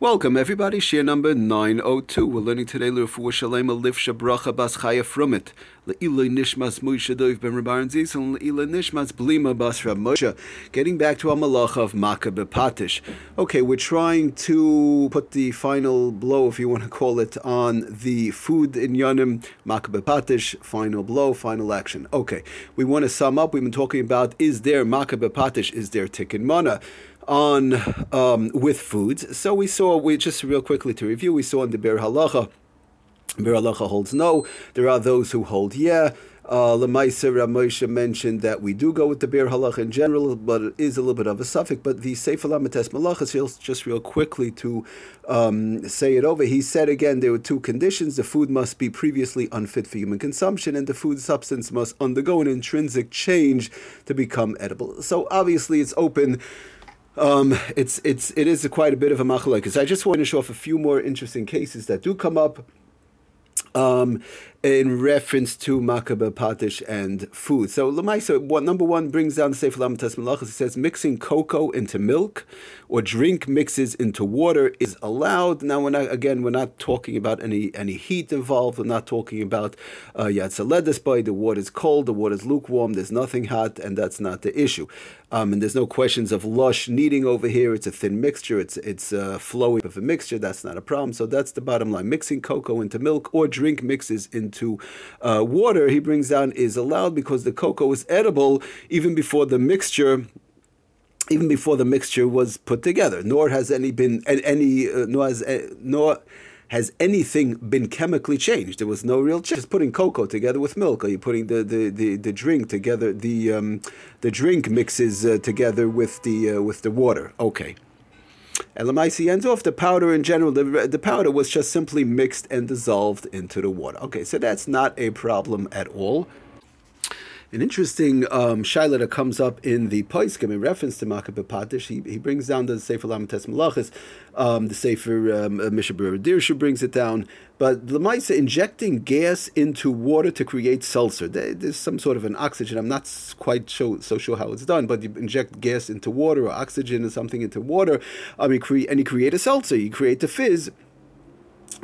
Welcome, everybody. Share number 902. We're learning today L'Refuah Shalema Livsha Bracha Bas Chaya Frumit. Le'iloi Nishmas Moshe Dov Ben Rabban Zis and Le'iloi Nishmas Blima Bas Rab Moshe. Getting back to our malacha of Makkah Bepatish. Okay, we're trying to put the final blow, if you want to call it, on the food in Yanim, Makkah Bepatish, final blow, final action. Okay, we want to sum up. We've been talking about is there Makkah Bepatish, is there Tikkun Mana? On um, with foods. So we saw, we just real quickly to review, we saw in the Biur Halacha, Biur Halacha holds no. There are those who hold yeah. Uh, Lemaisa Ramosha mentioned that we do go with the Bir Halach in general, but it is a little bit of a suffix. But the Sefer Lamates Malachas, just real quickly to um, say it over, he said again there were two conditions. The food must be previously unfit for human consumption, and the food substance must undergo an intrinsic change to become edible. So obviously it's open um, it's it's it is a quite a bit of a machlokes. I just want to show off a few more interesting cases that do come up. Um, in reference to Makkah Patish and food. So Lamaisa, what number one brings down the Sefer Lamatas Malachas, it says mixing cocoa into milk or drink mixes into water is allowed. Now we're not again we're not talking about any any heat involved. We're not talking about uh Yatzaledis by the water is cold, the water is lukewarm, there's nothing hot, and that's not the issue. Um, and there's no questions of lush kneading over here. It's a thin mixture. It's it's uh, flowing of a mixture. That's not a problem. So that's the bottom line. Mixing cocoa into milk or drink mixes into into uh, water, he brings down is allowed because the cocoa is edible even before the mixture even before the mixture was put together. Nor has any been any uh, nor has uh, nor has anything been chemically changed. There was no real change. Just putting cocoa together with milk. Are you putting the, the, the, the drink together? The um, the drink mixes uh, together with the uh, with the water. Okay. And Lamaisi ends off the powder in general. The, the powder was just simply mixed and dissolved into the water. Okay, so that's not a problem at all. An interesting um, shaila that comes up in the Poiskim in reference to Makkah Patish, he, he brings down the Sefer Lamates Malachis, um, the Sefer um, uh, Mishabur Dirshu brings it down, but Lamaisa injecting gas into water to create seltzer. There, there's some sort of an oxygen. I'm not quite so, so sure how it's done, but you inject gas into water or oxygen or something into water, I mean, cre- and you create a seltzer. You create the fizz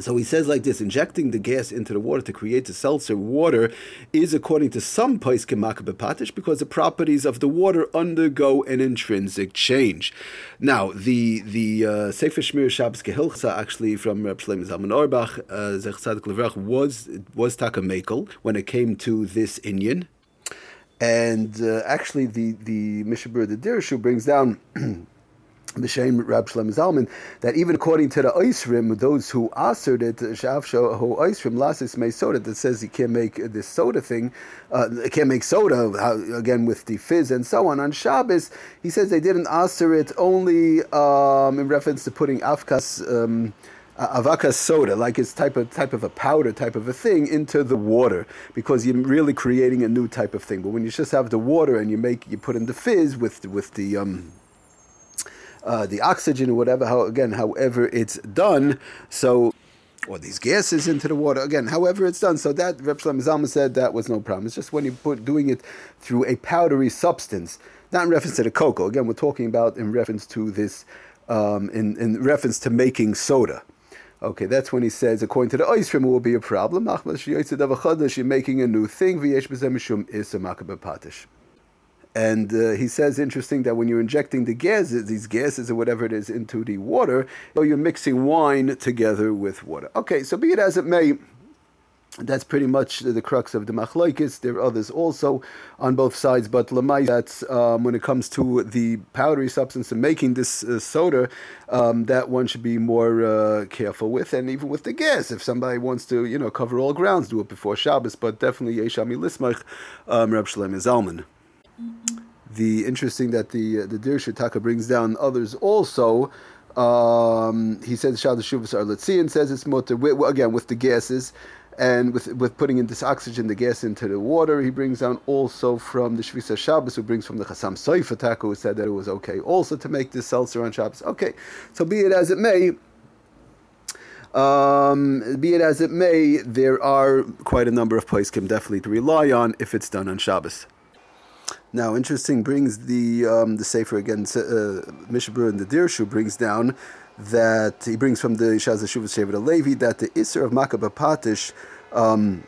so he says like this: injecting the gas into the water to create the seltzer water is, according to some poskim makabepatish, because the properties of the water undergo an intrinsic change. Now, the the uh, Sefer Shmiras Shabbos Kehilchasa actually from Reb Shlomo Zalman Auerbach, uh, was was Takamekel when it came to this Inyan, and uh, actually the the Mishabur the Dirshu brings down. the Shem Rab Shlem Zalman that even according to the Oisrim, those who answered it, Shavsho Ho Oisrim Lasis May Soda that says you can't make this soda thing, uh, can't make soda again with the fizz and so on. On Shabbos, he says they didn't answer it only um, in reference to putting afkas. Um, avaka soda, like it's type of type of a powder type of a thing, into the water because you're really creating a new type of thing. But when you just have the water and you make you put in the fizz with with the um, uh, the oxygen or whatever. How again, however it's done. So or these gases into the water again. However, it's done. So that Reb Shlomo Zalman said that was no problem. It's just when you put doing it through a powdery substance, not in reference to the cocoa. Again, we're talking about in reference to this, um, in in reference to making soda. Okay, that's when he says, according to the Oisrim, it will be a problem. You're making a new thing. And uh, he says, interesting that when you're injecting the gases, these gases or whatever it is, into the water, so you're mixing wine together with water. Okay, so be it as it may, that's pretty much the, the crux of the machlokes. There are others also on both sides, but lamai that's um, when it comes to the powdery substance of making this uh, soda, um, that one should be more uh, careful with, and even with the gas. If somebody wants to, you know, cover all grounds, do it before Shabbos. But definitely Yeshami Lismach, um, Reb Shalem Zalman the interesting that the uh, the Dir Shitaka brings down others also. Um, he says Shad Shuvas are Letzian says it's motor again with the gases and with with putting in this oxygen, the gas into the water. He brings down also from the Shvisa Shabbos, who brings from the Chasam Soifataka, who said that it was okay also to make this seltzer on Shabbos. Okay, so be it as it may. Um, be it as it may, there are quite a number of poskim definitely to rely on if it's done on Shabbos. Now, interesting brings the um, the Sefer again, uh, Mishabur and the Dirshu brings down that he brings from the Shaz Shuvas Shevet Levi that the Isser of Makabah Patish. Um,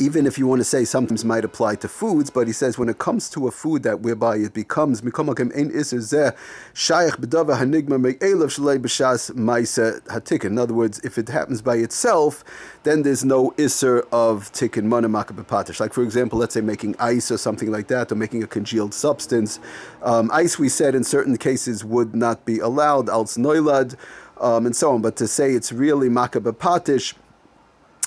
even if you want to say sometimes might apply to foods, but he says when it comes to a food that whereby it becomes mikomakim ein iser zeh shayach bedava hanigma me'elav shalei b'shas ma'isa. In other words, if it happens by itself, then there's no iser of tikkun mana makabepatish. Like for example, let's say making ice or something like that, or making a congealed substance. Um, ice, we said in certain cases would not be allowed, als noilad, um, and so on. But to say it's really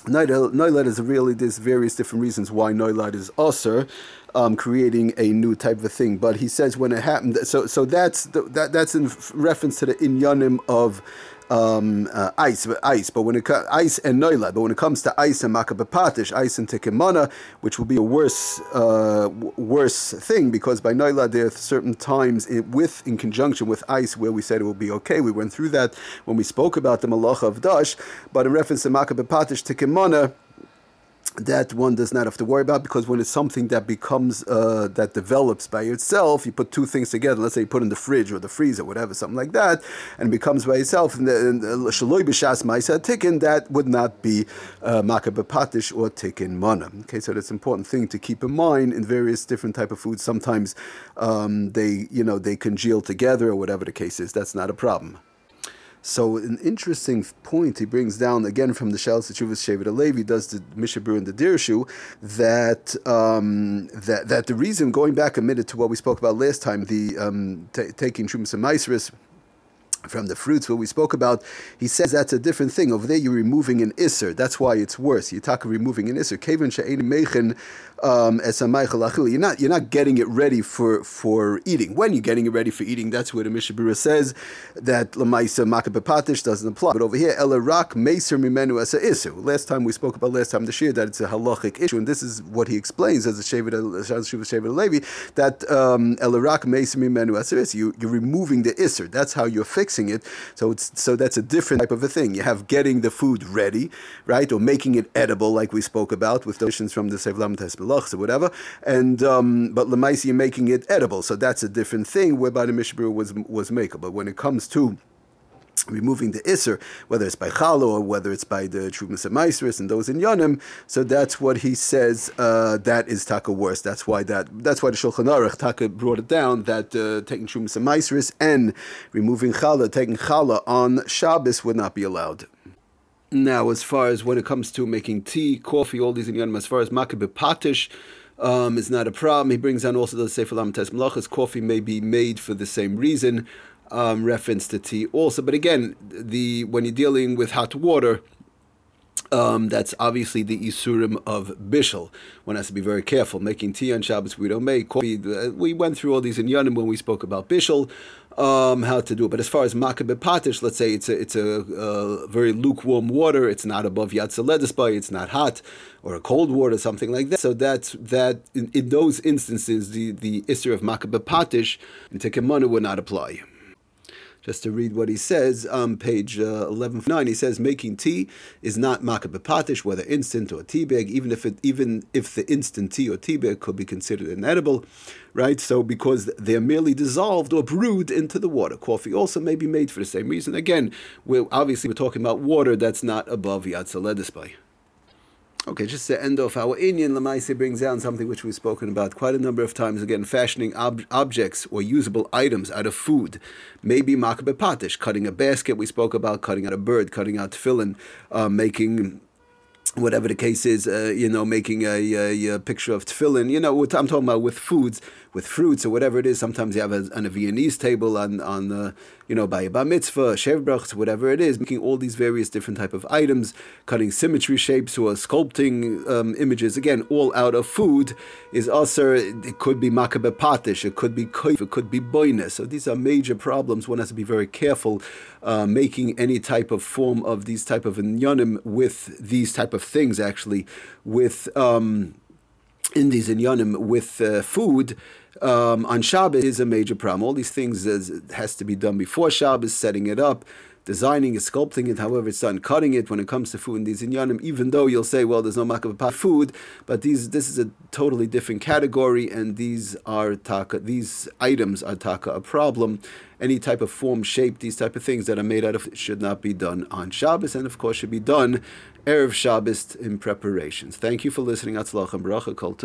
makabepatish Noilad is really, there's various different reasons why Noilad is usher, um, creating a new type of thing. But he says when it happened, so so that's the, that that's in reference to the inyanim of um, uh, ice, ice. But when it comes ice and noila, but when it comes to ice and makabapatish, ice and tikimana, which will be a worse uh, worse thing because by noila there are certain times it, with in conjunction with ice where we said it will be okay. We went through that when we spoke about the malacha of dash, but in reference to makabapatish tikimana that one does not have to worry about because when it's something that becomes uh, that develops by itself, you put two things together. Let's say you put in the fridge or the freezer, whatever, something like that, and it becomes by itself. And shaloi b'shas ma'isa tikkun that would not be uh, makabapatish or tikkun mana. Okay, so that's an important thing to keep in mind in various different type of foods. Sometimes um, they you know they congeal together or whatever the case is. That's not a problem. So an interesting point he brings down again from the Shal Sechuvas Shevet Levi does the Mishabur and the Dirshu that um, that that the reason going back a minute to what we spoke about last time the um, t- taking Shumas and Maisris from the fruits what we spoke about, he says that's a different thing. Over there, you're removing an isser. That's why it's worse. You're talking removing an isser. Kevin she'ein um, you're not you're not getting it ready for, for eating. When you're getting it ready for eating, that's where the Mishabura says that lamaisa makabepatish doesn't apply. But over here, elarak meser mimenu as. Last time we spoke about last time the shir that it's a halachic issue, and this is what he explains as a shevet Levi that elarak meser mimenu as. You, you're removing the iser. That's how you're fixing it. So it's so that's a different type of a thing. You have getting the food ready, right, or making it edible, like we spoke about with the from the Sevlam Tesbel or whatever. And um, but lemaisi you're making it edible, so that's a different thing. Whereby the mishbur was was makeable. But when it comes to removing the iser, whether it's by chalo or whether it's by the trumas and maestris and those in yonim. So that's what he says. Uh, that is taka worse. That's why that. That's why the Shulchan Aruch taka brought it down that uh, taking trumas and maestris and removing challah, taking challah on Shabbos would not be allowed. Now, as far as when it comes to making tea, coffee, all these in Yonim, as far as makabeh patish, um, is not a problem. He brings down also the Sefer Tes Malachas. Coffee may be made for the same reason, um, reference to tea also. But again, the when you're dealing with hot water, um, that's obviously the isurim of bishul. One has to be very careful. Making tea on Shabbos, we don't make coffee. We went through all these in Yanim when we spoke about bishul, um, how to do it. But as far as makabe patish, let's say it's a it's a uh, very lukewarm water. It's not above yatzaledisbay. It's not hot or a cold water, something like that. So that's that. In, in those instances, the the issue of makabe patish and tekemana would not apply just to read what he says on page uh, 11.9, he says making tea is not makabepatish, whether instant or tea bag, even if it even if the instant tea or tea bag could be considered inedible, right? So because they're merely dissolved or brewed into the water. Coffee also may be made for the same reason. Again, we're obviously we're talking about water that's not above Yatzaledisbay. Okay, just to end off our Indian, Lamaisi brings down something which we've spoken about quite a number of times. Again, fashioning ob- objects or usable items out of food. Maybe makabepatish, cutting a basket we spoke about, cutting out a bird, cutting out tefillin, uh, making whatever the case is, uh, you know, making a, a, a, picture of tefillin, you know, what I'm talking about with foods, with fruits or whatever it is. Sometimes you have a, on a Viennese table on, on uh, you know, by a bar mitzvah, shevbrachs, whatever it is, making all these various different type of items, cutting symmetry shapes or sculpting um, images, again, all out of food is also, it could be makabe patish, it could be koif, it could be boines. So these are major problems. One has to be very careful uh, making any type of form of these type of inyanim with these type of things, actually, with... Um, in these inyanim with uh, food um, on Shabbos is a major problem. All these things is, has to be done before Shabbos, setting it up, designing it, sculpting it, however it's done, cutting it when it comes to food in these inyanim, even though you'll say, well, there's no makabah food, but these this is a totally different category, and these are taka, these items are taka a problem. Any type of form, shape, these type of things that are made out of should not be done on Shabbos, and of course should be done Erev Shabbos in preparations. Thank you for listening. Atzlach and Bracha Kol.